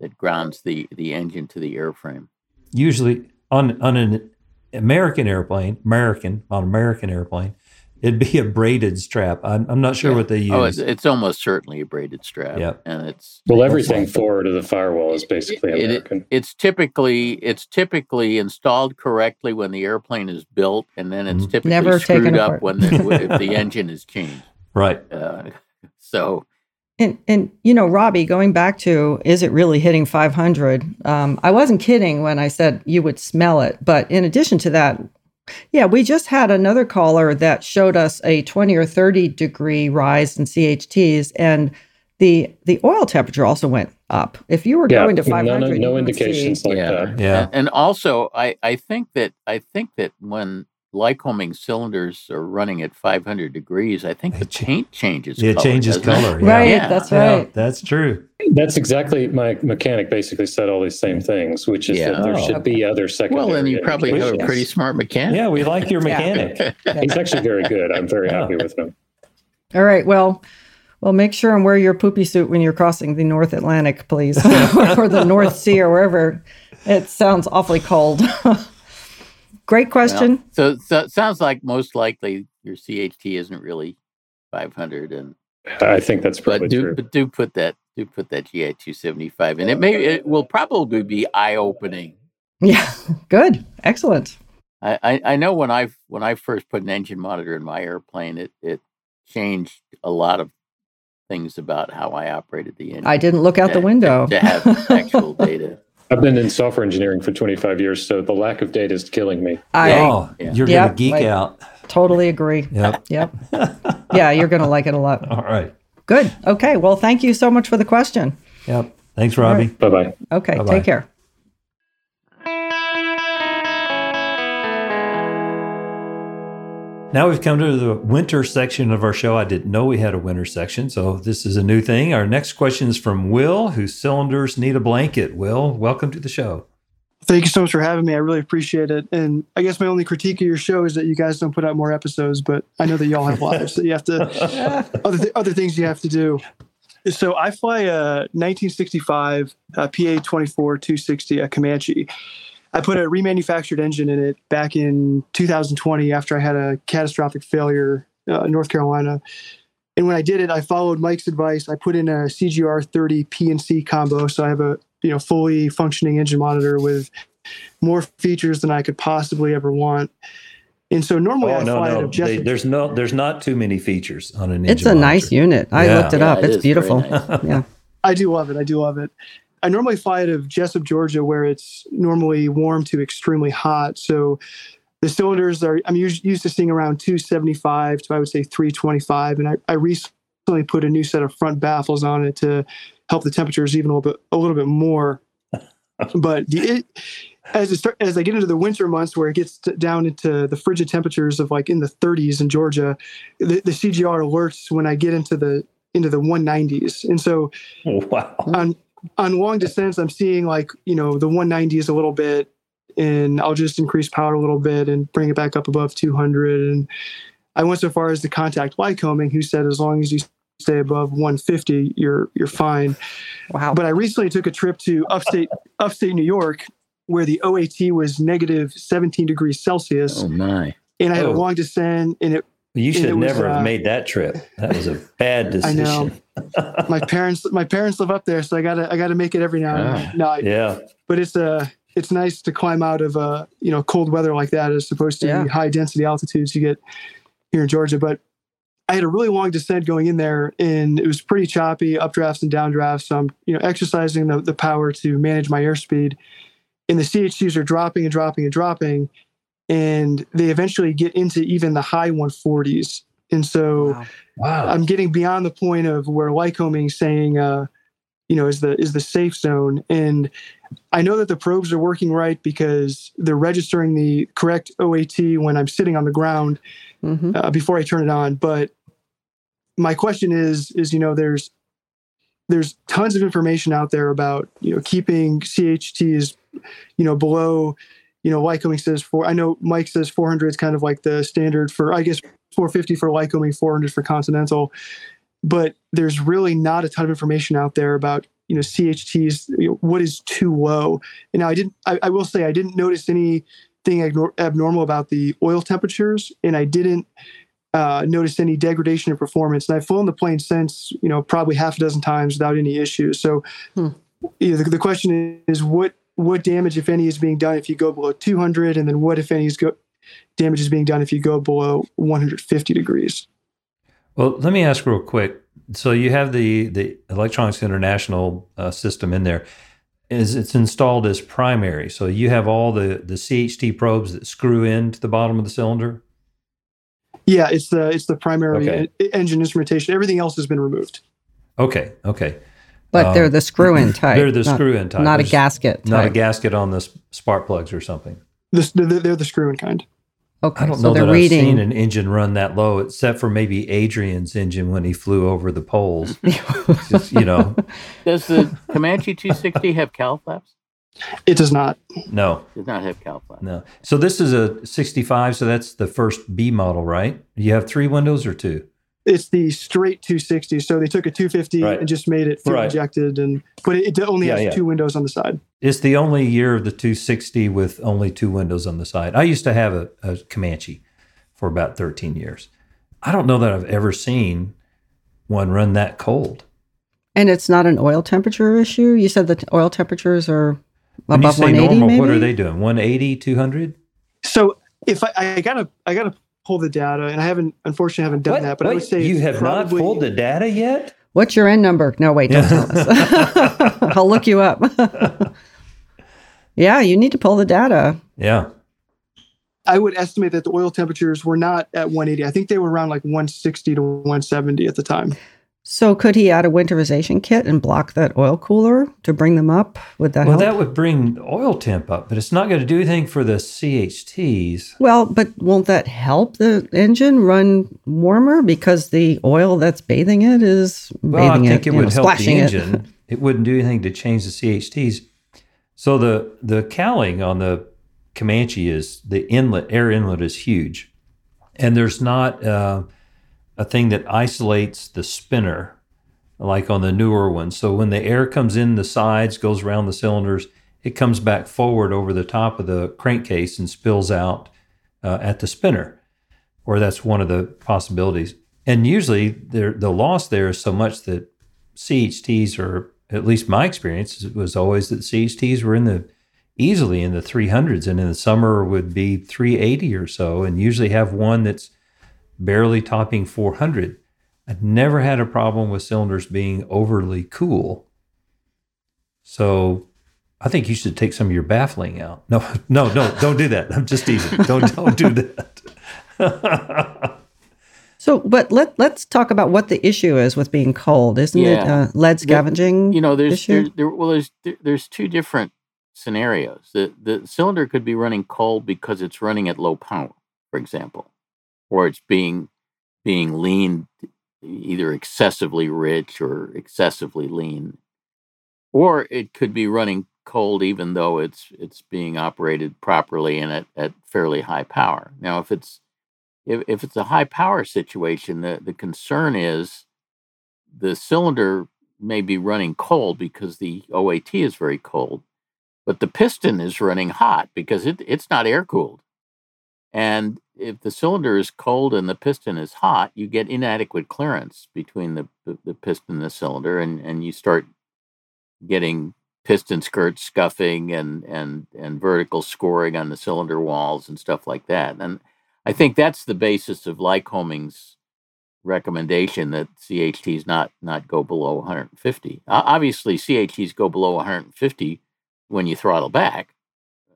[SPEAKER 3] That grounds the the engine to the airframe.
[SPEAKER 1] Usually on on an American airplane, American on American airplane, it'd be a braided strap. I'm, I'm not sure
[SPEAKER 3] Yeah.
[SPEAKER 1] what they use.
[SPEAKER 3] Oh, it's, it's almost certainly a braided strap.
[SPEAKER 1] Yep.
[SPEAKER 3] and it's
[SPEAKER 6] Well, everything forward of the firewall is basically
[SPEAKER 3] It- it-
[SPEAKER 6] American.
[SPEAKER 3] it's typically it's typically installed correctly when the airplane is built, and then it's
[SPEAKER 1] Mhm.
[SPEAKER 3] typically
[SPEAKER 2] Never taken
[SPEAKER 3] screwed up
[SPEAKER 2] apart.
[SPEAKER 3] when the if the engine is changed.
[SPEAKER 1] right.
[SPEAKER 3] Uh, so
[SPEAKER 2] And and you know, Robbie, going back to is it really hitting 500? Um, I wasn't kidding when I said you would smell it. But in addition to that, yeah, we just had another caller that showed us a 20 or 30 degree rise in CHTs, and the the oil temperature also went up. If you were
[SPEAKER 6] Yeah,
[SPEAKER 2] going to 500,
[SPEAKER 6] no,
[SPEAKER 2] you
[SPEAKER 6] no indications
[SPEAKER 2] see-
[SPEAKER 6] like
[SPEAKER 3] yeah,
[SPEAKER 6] that.
[SPEAKER 1] Yeah.
[SPEAKER 3] And, and also, I I think that I think that when Lycoming cylinders are running at 500 degrees, I think the
[SPEAKER 1] cha-
[SPEAKER 3] paint changes.
[SPEAKER 1] It
[SPEAKER 3] color,
[SPEAKER 1] changes
[SPEAKER 3] doesn't it?
[SPEAKER 1] color. Yeah.
[SPEAKER 2] Right,
[SPEAKER 3] Yeah.
[SPEAKER 2] that's
[SPEAKER 1] Yeah,
[SPEAKER 2] right.
[SPEAKER 1] that's true.
[SPEAKER 6] That's exactly my mechanic basically said all these same things, which is
[SPEAKER 3] Yeah.
[SPEAKER 6] that there
[SPEAKER 1] Oh.
[SPEAKER 6] should be oh, other secondary.
[SPEAKER 3] Well, then you probably have a pretty smart mechanic.
[SPEAKER 1] Yeah, we like your mechanic.
[SPEAKER 6] He's actually very good. I'm very happy with him.
[SPEAKER 2] All right. Well, well, make sure and wear your poopy suit when you're crossing the North Atlantic, please, or the North Sea, or wherever. It sounds awfully cold. Great question.
[SPEAKER 3] Well, so, so it sounds like most likely your CHT isn't really 500, and
[SPEAKER 6] I think that's probably
[SPEAKER 3] but do
[SPEAKER 6] true.
[SPEAKER 3] but do put that do put that GI 275, in. it may it will probably be eye opening.
[SPEAKER 2] yeah. Good. Excellent.
[SPEAKER 3] I, I I know when I when I first put an engine monitor in my airplane, it it changed a lot of things about how I operated the engine.
[SPEAKER 2] I didn't look out the
[SPEAKER 3] to-
[SPEAKER 2] window.
[SPEAKER 3] to have actual data.
[SPEAKER 6] I've been in software engineering for 25 years, so the lack of data is killing me.
[SPEAKER 2] I
[SPEAKER 1] oh,
[SPEAKER 3] yeah.
[SPEAKER 1] you're
[SPEAKER 2] Yep,
[SPEAKER 1] gonna geek
[SPEAKER 2] like-
[SPEAKER 1] out.
[SPEAKER 2] totally agree.
[SPEAKER 1] Yep.
[SPEAKER 2] Yep. Yeah, you're going to like it a lot.
[SPEAKER 1] All right.
[SPEAKER 2] Good. Okay. Well, thank you so much for the question.
[SPEAKER 1] Yep. Thanks, Robbie.
[SPEAKER 6] Bye bye.
[SPEAKER 2] Okay.
[SPEAKER 1] Bye-bye.
[SPEAKER 2] Take care.
[SPEAKER 1] Now we've come to the winter section of our show. I didn't know we had a winter section, so this is a new thing. Our next question is from Will, whose cylinders need a blanket. Will, welcome to the show.
[SPEAKER 7] Thank you so much for having me. I really appreciate it. And I guess my only critique of your show is that you guys don't put out more episodes, but I know that y'all have lives that you have to other th- other things you have to do. So I fly a 1965 uh, PA 24 260 a Comanche. I put a remanufactured engine in it back in 2020 after I had a catastrophic failure uh, in North Carolina. And when I did it, I followed Mike's advice. I put in a CGR 30 PNC combo, so I have a you know fully functioning engine monitor with more features than I could possibly ever want. And so normally I
[SPEAKER 1] Oh no,
[SPEAKER 7] fly out
[SPEAKER 1] no.
[SPEAKER 7] of
[SPEAKER 1] They- there's no, there's not too many features on an engine.
[SPEAKER 2] It's a nice unit. I
[SPEAKER 1] Yeah.
[SPEAKER 2] looked it
[SPEAKER 3] Yeah,
[SPEAKER 2] up.
[SPEAKER 3] it
[SPEAKER 2] it's beautiful.
[SPEAKER 3] nice.
[SPEAKER 2] Yeah.
[SPEAKER 7] I do love it. I do love it. I normally fly out of Jesup, Georgia, where it's normally warm to extremely hot. So the cylinders are, I'm used, used to seeing around 275 to, I would say, 325. And I, I recently put a new set of front baffles on it to help the temperatures even a little bit, a little bit more. but the, it, as, it start, as I get into the winter months where it gets t- down into the frigid temperatures of like in the 30s in Georgia, the, the CGR alerts when I get into the into the 190s. And so
[SPEAKER 1] Oh, wow.
[SPEAKER 7] on on long descents, I'm seeing like you know the 190s a little bit, and I'll just increase power a little bit and bring it back up above 200. And I went so far as to contact Lycoming, who said as long as you stay above 150, you're you're fine.
[SPEAKER 2] Wow.
[SPEAKER 7] But I recently took a trip to upstate upstate New York, where the OAT was negative 17 degrees Celsius,
[SPEAKER 3] Oh my!
[SPEAKER 7] and I had
[SPEAKER 1] Oh.
[SPEAKER 7] a long descent, and it
[SPEAKER 1] You should
[SPEAKER 7] it was,
[SPEAKER 1] never
[SPEAKER 7] uh,
[SPEAKER 1] have made that trip. That was a bad decision.
[SPEAKER 7] I know.
[SPEAKER 1] decision.
[SPEAKER 7] my parents my parents live up there, so I gotta I gotta make it every now and
[SPEAKER 3] Ah.
[SPEAKER 7] then. No, I-
[SPEAKER 1] yeah.
[SPEAKER 7] but it's uh it's nice to climb out of uh you know cold weather like that as opposed to
[SPEAKER 2] Yeah.
[SPEAKER 7] the high density altitudes you get here in Georgia. But I had a really long descent going in there, and it was pretty choppy, updrafts and downdrafts. So I'm you know exercising the the power to manage my airspeed, and the CHTs are dropping and dropping and dropping, and they eventually get into even the high 140s. And so
[SPEAKER 2] Wow.
[SPEAKER 1] Wow.
[SPEAKER 7] I'm getting beyond the point of where Lycoming saying, uh, you know, is the is the safe zone. And I know that the probes are working right because they're registering the correct OAT when I'm sitting on the ground mm-hmm. uh, before I turn it on. But my question is, is you know, there's there's tons of information out there about you know keeping CHTs, you know, below. You know, Lycoming says four. I know Mike says 400 is kind of like the standard for. I guess 450 for Lycoming, 400 for Continental but there's really not a ton of information out there about you know CHTs. You know, what is too low? And now I didn't. I, I will say I didn't notice anything abnormal about the oil temperatures, and I didn't uh, notice any degradation in performance. And I've flown the plane since you know probably half a dozen times without any issues. So hmm. you know, the, the question is what what damage, if any, is being done if you go below 200, and then what, if any, is go, damage is being done if you go below 150 degrees.
[SPEAKER 1] Well, let me ask real quick. So you have the the Electronics International uh, system in there. Is it's installed as primary? So you have all the the CHT probes that screw into the bottom of the cylinder.
[SPEAKER 7] Yeah, it's the it's the primary okay. engine instrumentation. Everything else has been removed.
[SPEAKER 1] Okay. Okay.
[SPEAKER 2] But um, they're the screw in type.
[SPEAKER 1] They're the screw in type.
[SPEAKER 2] Not There's a gasket.
[SPEAKER 1] Not a gasket on the spark plugs or something.
[SPEAKER 7] The, they're the screw in kind.
[SPEAKER 2] Okay,
[SPEAKER 1] I don't
[SPEAKER 2] so
[SPEAKER 1] know
[SPEAKER 2] they're
[SPEAKER 1] that
[SPEAKER 2] reading.
[SPEAKER 1] I've seen an engine run that low, except for maybe Adrian's engine when he flew over the poles. Just, you know,
[SPEAKER 3] does the Comanche 260 have cowl flaps?
[SPEAKER 7] It does not.
[SPEAKER 1] No,
[SPEAKER 3] it does not have cowl flaps.
[SPEAKER 1] No. So this is a 65. So that's the first B model, right? You have three windows or two?
[SPEAKER 7] It's the straight 260. So they took a 250 right. and just made it fuel right. injected, and but it, it only yeah, has yeah. two windows on the side.
[SPEAKER 1] It's the only year of the 260 with only two windows on the side. I used to have a, a Comanche for about 13 years. I don't know that I've ever seen one run that cold.
[SPEAKER 2] And it's not an oil temperature issue. You said the oil temperatures are
[SPEAKER 1] when
[SPEAKER 2] above
[SPEAKER 1] you say
[SPEAKER 2] 180.
[SPEAKER 1] Normal,
[SPEAKER 2] maybe?
[SPEAKER 1] what are they doing? 180, 200?
[SPEAKER 7] So if I, I gotta, I gotta pull the data, and I haven't, unfortunately, haven't done
[SPEAKER 1] what?
[SPEAKER 7] that. But
[SPEAKER 1] Wait,
[SPEAKER 7] I would say
[SPEAKER 1] you have
[SPEAKER 7] probably,
[SPEAKER 1] not pulled the data yet.
[SPEAKER 2] What's your end number? No, wait, don't tell us. I'll look you up. yeah, you need to pull the data.
[SPEAKER 1] Yeah.
[SPEAKER 7] I would estimate that the oil temperatures were not at 180. I think they were around like 160 to 170 at the time.
[SPEAKER 2] So could he add a winterization kit and block that oil cooler to bring them up? Would that
[SPEAKER 1] well,
[SPEAKER 2] help?
[SPEAKER 1] that would bring oil temp up, but it's not going to do anything for the CHTs.
[SPEAKER 2] Well, but won't that help the engine run warmer because the oil that's bathing it is
[SPEAKER 1] well,
[SPEAKER 2] bathing
[SPEAKER 1] I think
[SPEAKER 2] it,
[SPEAKER 1] it would
[SPEAKER 2] know,
[SPEAKER 1] help the
[SPEAKER 2] it.
[SPEAKER 1] engine. it wouldn't do anything to change the CHTs. So the the cowling on the Comanche is the inlet air inlet is huge, and there's not. Uh, a thing that isolates the spinner, like on the newer ones. So when the air comes in the sides, goes around the cylinders, it comes back forward over the top of the crankcase and spills out uh, at the spinner, or that's one of the possibilities. And usually the loss there is so much that CHTs are, at least my experience was always that CHTs were in the easily in the 300s and in the summer would be 380 or so and usually have one that's barely topping 400. I'd never had a problem with cylinders being overly cool. So I think you should take some of your baffling out. No, no, no, don't do that. I'm just teasing. Don't don't do that.
[SPEAKER 2] so, but let let's talk about what the issue is with being cold, isn't yeah. it? Uh, lead scavenging.
[SPEAKER 3] you know, there's,
[SPEAKER 2] issue?
[SPEAKER 3] There, there, well, there's there, there's two different scenarios. The the cylinder could be running cold because it's running at low power, for example or it's being being lean either excessively rich or excessively lean. Or it could be running cold even though it's it's being operated properly and at, at fairly high power. Now if it's if, if it's a high power situation the, the concern is the cylinder may be running cold because the oat is very cold but the piston is running hot because it, it's not air cooled and if the cylinder is cold and the piston is hot, you get inadequate clearance between the, the, piston and the cylinder, and, and you start getting piston skirts scuffing and, and, and vertical scoring on the cylinder walls and stuff like that. And I think that's the basis of Lycoming's recommendation that CHTs not not go below 150. Obviously, CHTs go below 150 when you throttle back,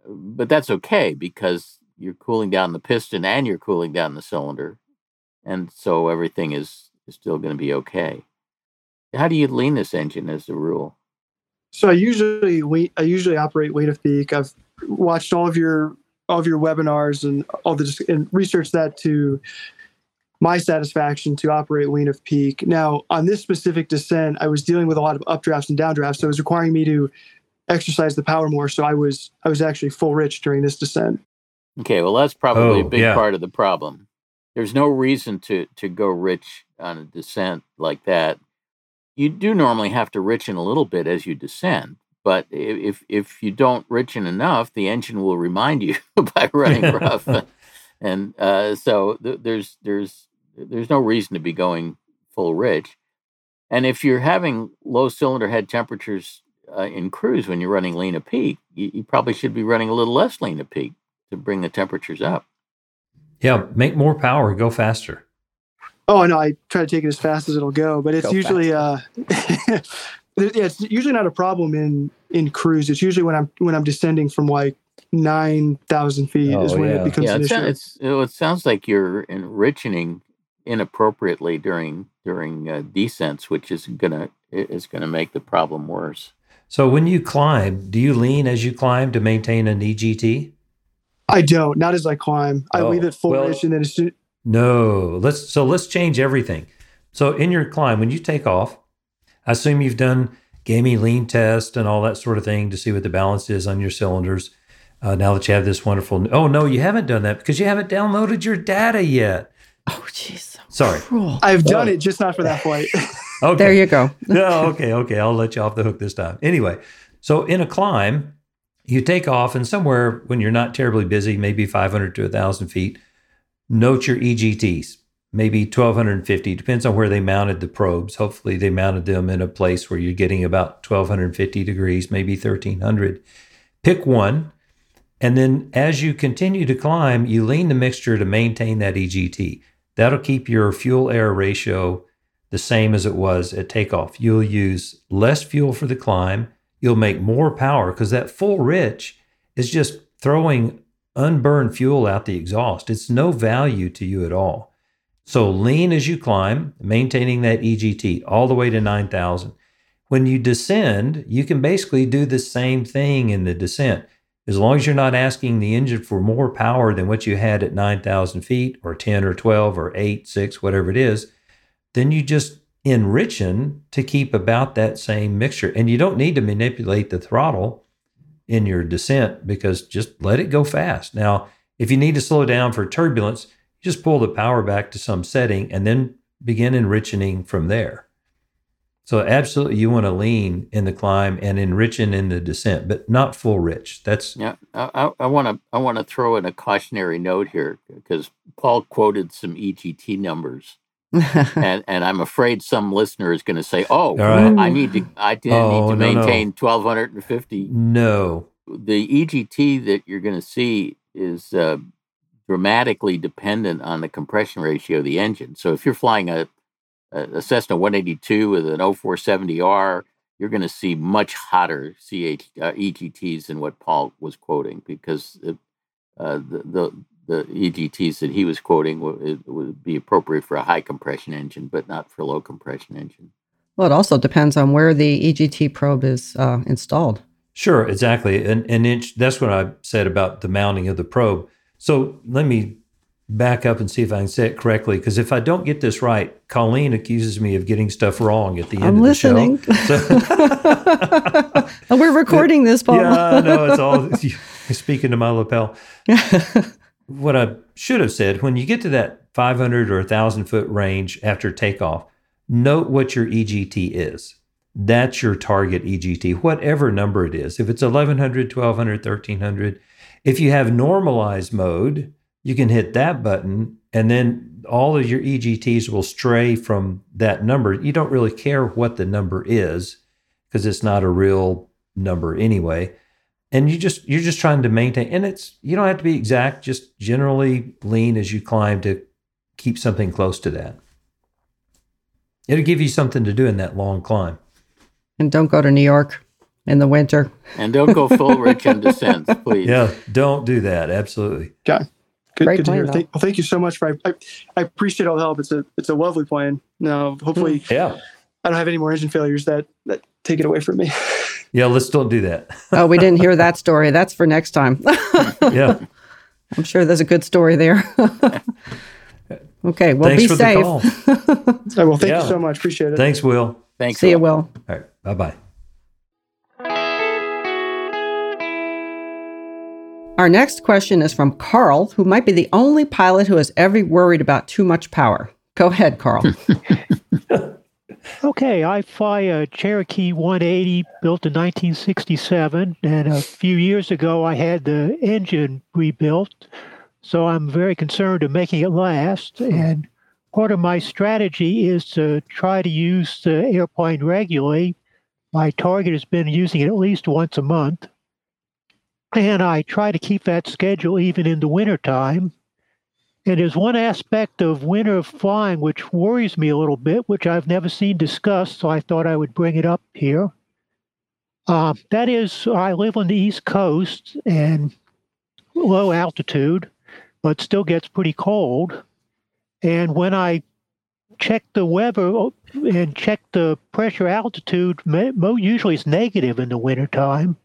[SPEAKER 3] but that's okay because you're cooling down the piston and you're cooling down the cylinder, and so everything is, is still going to be okay. How do you lean this engine as a rule?
[SPEAKER 7] So I usually wait. I usually operate weight of peak. I've watched all of your all of your webinars and all the and that to my satisfaction to operate lean of peak. Now on this specific descent, I was dealing with a lot of updrafts and downdrafts, so it was requiring me to exercise the power more. So I was I was actually full rich during this descent.
[SPEAKER 3] Okay, well that's probably
[SPEAKER 1] Oh,
[SPEAKER 3] a big
[SPEAKER 1] yeah.
[SPEAKER 3] part of the problem. There's no reason to to go rich on a descent like that. You do normally have to richen a little bit as you descend, but if if you don't richen enough, the engine will remind you by running rough, and uh, so th- there's there's there's no reason to be going full rich. And if you're having low cylinder head temperatures uh, in cruise when you're running lean to peak, you, you probably should be running a little less lean to peak to bring the temperatures up.
[SPEAKER 1] Yeah, make more power, go faster.
[SPEAKER 7] Oh no, I try to take it as fast as it'll go, but it's
[SPEAKER 2] Go
[SPEAKER 7] usually uh yeah, it's usually not a problem in in cruise. It's usually when I'm when I'm descending from like nine thousand feet is
[SPEAKER 1] Oh,
[SPEAKER 7] when
[SPEAKER 1] yeah.
[SPEAKER 7] it becomes
[SPEAKER 3] yeah,
[SPEAKER 7] an
[SPEAKER 3] it,
[SPEAKER 7] issue.
[SPEAKER 3] sounds, it's, you know, it sounds like you're enriching inappropriately during during uh, descents, which is gonna is gonna make the problem worse.
[SPEAKER 1] So when you climb, do you lean as you climb to maintain an EGT?
[SPEAKER 7] I don't, not as I climb. I
[SPEAKER 1] Oh,
[SPEAKER 7] leave it full
[SPEAKER 1] well-
[SPEAKER 7] rich and then as soon
[SPEAKER 1] No. Let's so let's change everything. So in your climb, when you take off, I assume you've done GAMI lean test and all that sort of thing to see what the balance is on your cylinders. Uh, now that you have this wonderful, oh no, you haven't done that because you haven't downloaded your data yet.
[SPEAKER 2] Oh, jeez.
[SPEAKER 1] Sorry.
[SPEAKER 2] Cruel.
[SPEAKER 7] I've done
[SPEAKER 1] Oh.
[SPEAKER 7] it, just not for that flight.
[SPEAKER 1] Okay.
[SPEAKER 2] There you go.
[SPEAKER 1] no, okay, okay. I'll let you off the hook this time. Anyway, so in a climb, you take off, and somewhere when you're not terribly busy, maybe 500 to 1,000 feet, note your EGTs, maybe 1,250, depends on where they mounted the probes. Hopefully, they mounted them in a place where you're getting about 1,250 degrees, maybe 1,300. Pick one. And then as you continue to climb, you lean the mixture to maintain that EGT. That'll keep your fuel air ratio the same as it was at takeoff. You'll use less fuel for the climb. You'll make more power because that full rich is just throwing unburned fuel out the exhaust. It's no value to you at all. So lean as you climb, maintaining that EGT all the way to 9,000. When you descend, you can basically do the same thing in the descent. As long as you're not asking the engine for more power than what you had at 9,000 feet or 10 or 12 or 8, 6, whatever it is, then you just enrichen to keep about that same mixture. And you don't need to manipulate the throttle in your descent because just let it go fast. Now, if you need to slow down for turbulence, just pull the power back to some setting and then begin enriching from there. So absolutely you want to lean in the climb and enriching in the descent, but not full rich. That's
[SPEAKER 3] Yeah, I want to I want to throw in a cautionary note here because Paul quoted some EGT numbers, and and I'm afraid some listener is going to say, "Oh,
[SPEAKER 1] right.
[SPEAKER 3] I need to I didn't
[SPEAKER 1] Oh,
[SPEAKER 3] need to
[SPEAKER 1] no, no.
[SPEAKER 3] maintain 1250."
[SPEAKER 1] no.
[SPEAKER 3] The EGT that you're going to see is uh, dramatically dependent on the compression ratio of the engine. So if you're flying a a Cessna 182 with an 0470R, you're going to see much hotter CH, uh, EGTs than what Paul was quoting because uh, uh, the, the the EGTs that he was quoting would, would be appropriate for a high compression engine, but not for a low compression engine.
[SPEAKER 2] well, it also depends on where the EGT probe is uh, installed.
[SPEAKER 1] Sure, exactly. An, an inch, that's what I said about the mounting of the probe. So let me back up and see if I can say it correctly. Because if I don't get this right, Colleen accuses me of getting stuff wrong at the end
[SPEAKER 2] I'm
[SPEAKER 1] of
[SPEAKER 2] listening.
[SPEAKER 1] the show. So,
[SPEAKER 2] We're recording this, Paul.
[SPEAKER 1] yeah, no, it's all speaking to my lapel. What I should have said when you get to that 500 or 1,000 foot range after takeoff, note what your EGT is. That's your target EGT, whatever number it is. If it's 1100, 1200, 1300, if you have normalized mode, you can hit that button and then all of your EGTs will stray from that number. You don't really care what the number is because it's not a real number anyway. And you just you're just trying to maintain and it's you don't have to be exact, just generally lean as you climb to keep something close to that. It'll give you something to do in that long climb.
[SPEAKER 2] And don't go to New York in the winter.
[SPEAKER 3] And don't go full rich on descents, please.
[SPEAKER 1] Yeah, don't do that. Absolutely.
[SPEAKER 7] Good,
[SPEAKER 2] Great
[SPEAKER 7] good to hear. Thank, well, thank you so much for. I, I appreciate all the help. It's a it's a lovely plan. Now, hopefully, hmm.
[SPEAKER 1] Yeah.
[SPEAKER 7] I don't have any more engine failures that that take it away from me.
[SPEAKER 1] Yeah, let's don't do that.
[SPEAKER 2] oh, we didn't hear that story. That's for next time.
[SPEAKER 1] yeah.
[SPEAKER 2] I'm sure there's a good story there. okay, well,
[SPEAKER 1] Thanks
[SPEAKER 2] be
[SPEAKER 1] for
[SPEAKER 2] safe.
[SPEAKER 1] the call.
[SPEAKER 7] Well, thank
[SPEAKER 1] Yeah.
[SPEAKER 7] you so much. Appreciate it.
[SPEAKER 1] Thanks, Will.
[SPEAKER 3] Thanks.
[SPEAKER 2] See you,
[SPEAKER 3] Will.
[SPEAKER 2] Will.
[SPEAKER 1] All right. Bye bye.
[SPEAKER 2] Our next question is from Carl, who might be the only pilot who has ever worried about too much power. Go ahead, Carl.
[SPEAKER 8] Okay, I fly a Cherokee 180 built in 1967, and a few years ago I had the engine rebuilt. So I'm very concerned of making it last. Hmm. And part of my strategy is to try to use the airplane regularly. My target has been using it at least once a month. And I try to keep that schedule even in the wintertime. And there's one aspect of winter flying which worries me a little bit, which I've never seen discussed, so I thought I would bring it up here. Uh, that is, I live on the East Coast and low altitude, but still gets pretty cold. And when I check the weather and check the pressure altitude, usually it's negative in the wintertime.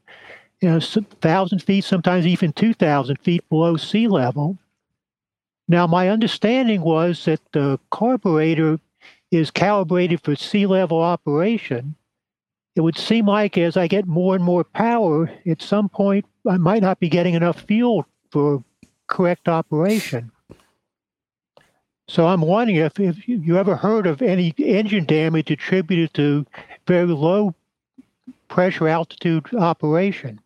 [SPEAKER 8] You know, 1,000 feet, sometimes even 2,000 feet below sea level. Now, my understanding was that the carburetor is calibrated for sea level operation. It would seem like as I get more and more power, at some point I might not be getting enough fuel for correct operation. So I'm wondering if, if you ever heard of any engine damage attributed to very low pressure altitude operation.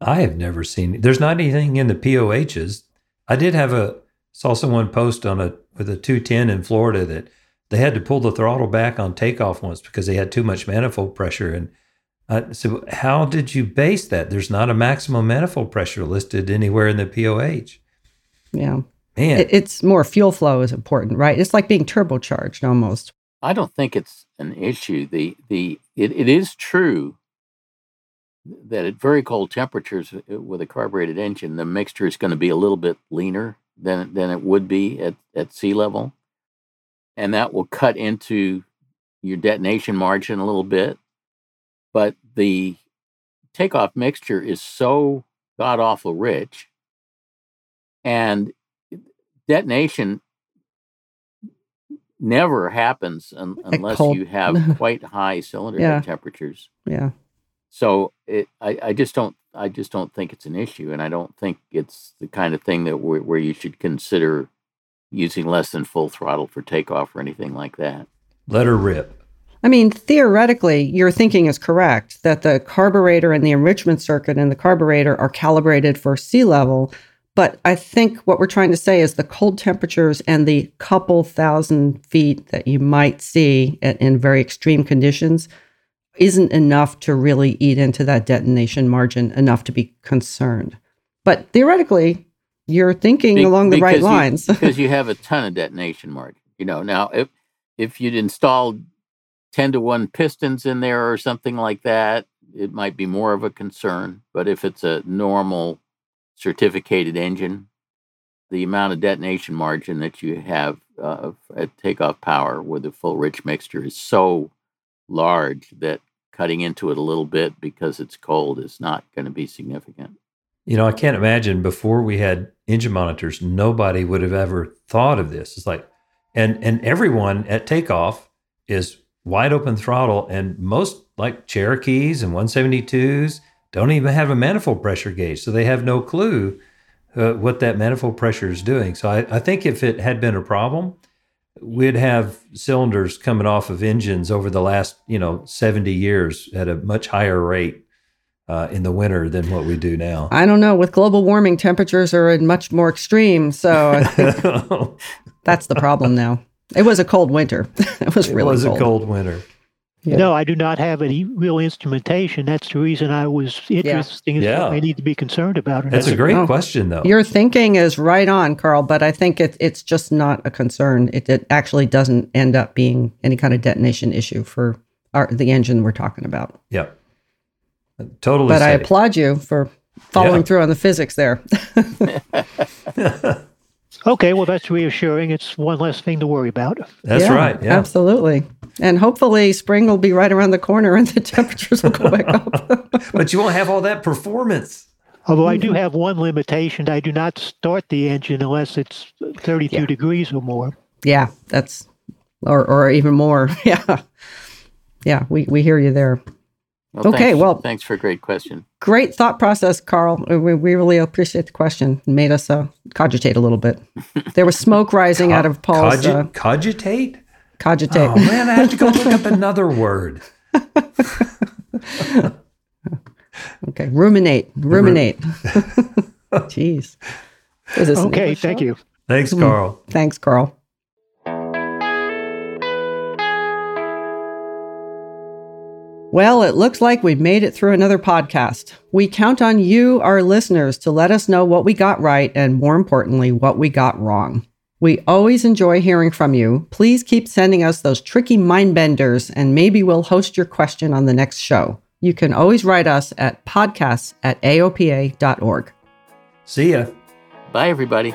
[SPEAKER 1] I have never seen. There's not anything in the POHs. I did have a saw someone post on a with a 210 in Florida that they had to pull the throttle back on takeoff once because they had too much manifold pressure. And I said, "How did you base that? There's not a maximum manifold pressure listed anywhere in the POH."
[SPEAKER 2] Yeah,
[SPEAKER 1] man,
[SPEAKER 2] it, it's more fuel flow is important, right? It's like being turbocharged almost.
[SPEAKER 3] I don't think it's an issue. The the it, it is true that at very cold temperatures uh, with a carbureted engine, the mixture is going to be a little bit leaner than than it would be at, at sea level, and that will cut into your detonation margin a little bit. But the takeoff mixture is so god awful rich, and detonation never happens un- unless you have quite high cylinder
[SPEAKER 2] Yeah.
[SPEAKER 3] temperatures.
[SPEAKER 2] Yeah.
[SPEAKER 3] So it, I, I just don't, I just don't think it's an issue, and I don't think it's the kind of thing that where, where you should consider using less than full throttle for takeoff or anything like that.
[SPEAKER 1] Let her rip.
[SPEAKER 2] I mean, theoretically, your thinking is correct that the carburetor and the enrichment circuit and the carburetor are calibrated for sea level. But I think what we're trying to say is the cold temperatures and the couple thousand feet that you might see at, in very extreme conditions isn't enough to really eat into that detonation margin enough to be concerned. But theoretically, you're thinking
[SPEAKER 3] Be-
[SPEAKER 2] along the right
[SPEAKER 3] you-
[SPEAKER 2] lines.
[SPEAKER 3] because you have a ton of detonation margin. You know, now if if you'd installed ten to one pistons in there or something like that, it might be more of a concern. But if it's a normal certificated engine, the amount of detonation margin that you have uh, at takeoff power with a full rich mixture is so large that cutting into it a little bit because it's cold is not going to be significant.
[SPEAKER 1] You know, I can't imagine before we had engine monitors, nobody would have ever thought of this. It's like, and and everyone at takeoff is wide open throttle, and most like Cherokees and 172s don't even have a manifold pressure gauge, so they have no clue uh, what that manifold pressure is doing. So I, I think if it had been a problem, we'd have cylinders coming off of engines over the last you know 70 years at a much higher rate uh, in the winter than what we do now.
[SPEAKER 2] I don't know. With global warming, temperatures are in much more extreme. So that's the problem now. It was a cold winter. it was really it
[SPEAKER 1] was
[SPEAKER 2] cold.
[SPEAKER 1] a cold winter.
[SPEAKER 2] Yeah.
[SPEAKER 8] No, I do not have any real instrumentation. That's the reason I was interested in
[SPEAKER 1] Yeah.
[SPEAKER 8] what I need to be concerned about. it.
[SPEAKER 1] That's a great
[SPEAKER 2] Oh.
[SPEAKER 1] question, though.
[SPEAKER 2] Your thinking is right on, Carl, but I think it, it's just not a concern. It, it actually doesn't end up being any kind of detonation issue for our, the engine we're talking about.
[SPEAKER 1] Yep. Totally.
[SPEAKER 2] but I applaud you for following
[SPEAKER 1] Yeah.
[SPEAKER 2] through on the physics there.
[SPEAKER 8] Okay, well, that's reassuring. It's one less thing to worry about.
[SPEAKER 1] That's
[SPEAKER 2] Yeah,
[SPEAKER 1] right. Yeah.
[SPEAKER 2] Absolutely. And hopefully spring will be right around the corner and the temperatures will go back up.
[SPEAKER 1] but you won't have all that performance.
[SPEAKER 8] Although I do have one limitation, I do not start the engine unless it's 32 yeah. degrees or more.
[SPEAKER 2] Yeah, that's or or even more. Yeah. Yeah, we, we hear you there.
[SPEAKER 3] Well, okay, thanks, well, thanks for a great question.
[SPEAKER 2] Great thought process, Carl. We, we really appreciate the question. It made us uh, cogitate a little bit. There was smoke rising out of Paul's. Cogi-
[SPEAKER 1] uh, cogitate?
[SPEAKER 2] Cogitate.
[SPEAKER 1] Oh, man, I have to go look up another word.
[SPEAKER 2] okay, ruminate. Ruminate. Jeez.
[SPEAKER 8] Okay, thank you.
[SPEAKER 1] Thanks, Carl.
[SPEAKER 2] Mm, thanks, Carl. Well, it looks like we've made it through another podcast. We count on you, our listeners, to let us know what we got right and, more importantly, what we got wrong. We always enjoy hearing from you. Please keep sending us those tricky mind benders, and maybe we'll host your question on the next show. You can always write us at podcasts at aopa.org.
[SPEAKER 1] See ya.
[SPEAKER 3] Bye, everybody.